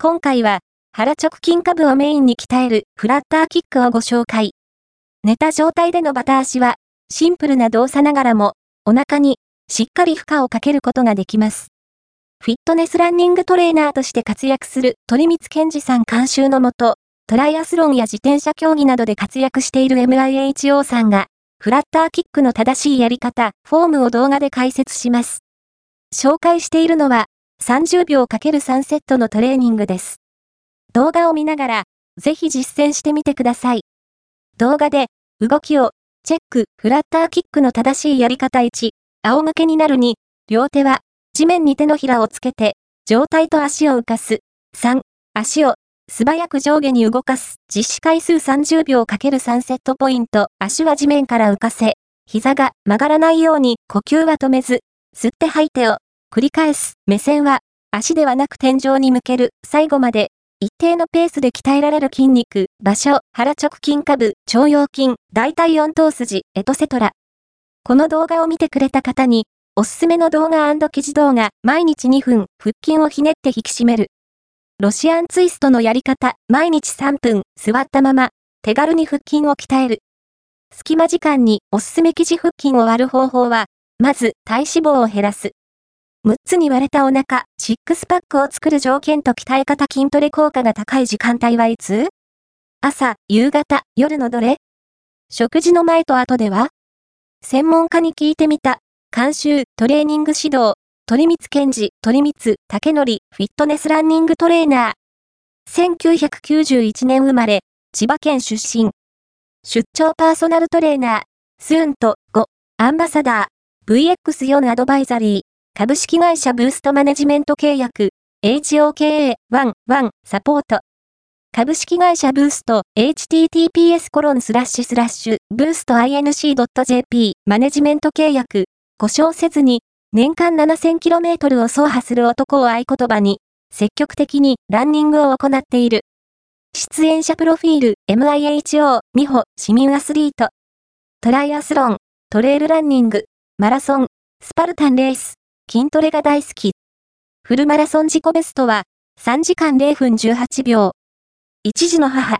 今回は、腹直筋下部をメインに鍛えるフラッターキックをご紹介。寝た状態でのバタ足は、シンプルな動作ながらも、お腹にしっかり負荷をかけることができます。フィットネスランニングトレーナーとして活躍する鳥光健二さん監修のもと、トライアスロンや自転車競技などで活躍している MIHO さんが、フラッターキックの正しいやり方、フォームを動画で解説します。紹介しているのは、30秒 ×3 セットのトレーニングです。動画を見ながら、ぜひ実践してみてください。動画で、動きを、チェック、フラッターキックの正しいやり方1、仰向けになる2、両手は、地面に手のひらをつけて、上体と足を浮かす。3、足を、素早く上下に動かす。実施回数30秒 ×3 セットポイント。足は地面から浮かせ、膝が曲がらないように呼吸は止めず、吸って吐いてを繰り返す。目線は足ではなく天井に向ける。最後まで一定のペースで鍛えられる筋肉、場所、腹直筋下部、腸腰筋、大腿四頭筋、エトセトラ。この動画を見てくれた方に、おすすめの動画記事動画、毎日2分、腹筋をひねって引き締める。ロシアンツイストのやり方、毎日3分、座ったまま、手軽に腹筋を鍛える。隙間時間におすすめ記事腹筋を割る方法は、まず、体脂肪を減らす。6つに割れたお腹、シックスパックを作る条件と鍛え方筋トレ効果が高い時間帯はいつ？朝、夕方、夜のどれ？食事の前と後では？専門家に聞いてみた。監修、トレーニング指導、鳥光健治、鳥光、竹則、フィットネスランニングトレーナー。1991年生まれ、千葉県出身。出張パーソナルトレーナー、スーンと5、アンバサダー、VX4 アドバイザリー、株式会社ブーストマネジメント契約、HOKA11 サポート。株式会社ブースト、https コロンスラッシュスラッシュ、ブースト inc.jp、マネジメント契約、故障せずに、年間 7000km を走破する男を合言葉に、積極的にランニングを行っている。出演者プロフィール、MIHO、美穂、市民アスリート。トライアスロン、トレイルランニング、マラソン、スパルタンレース、筋トレが大好き。フルマラソン自己ベストは、3時間0分18秒。一時の母。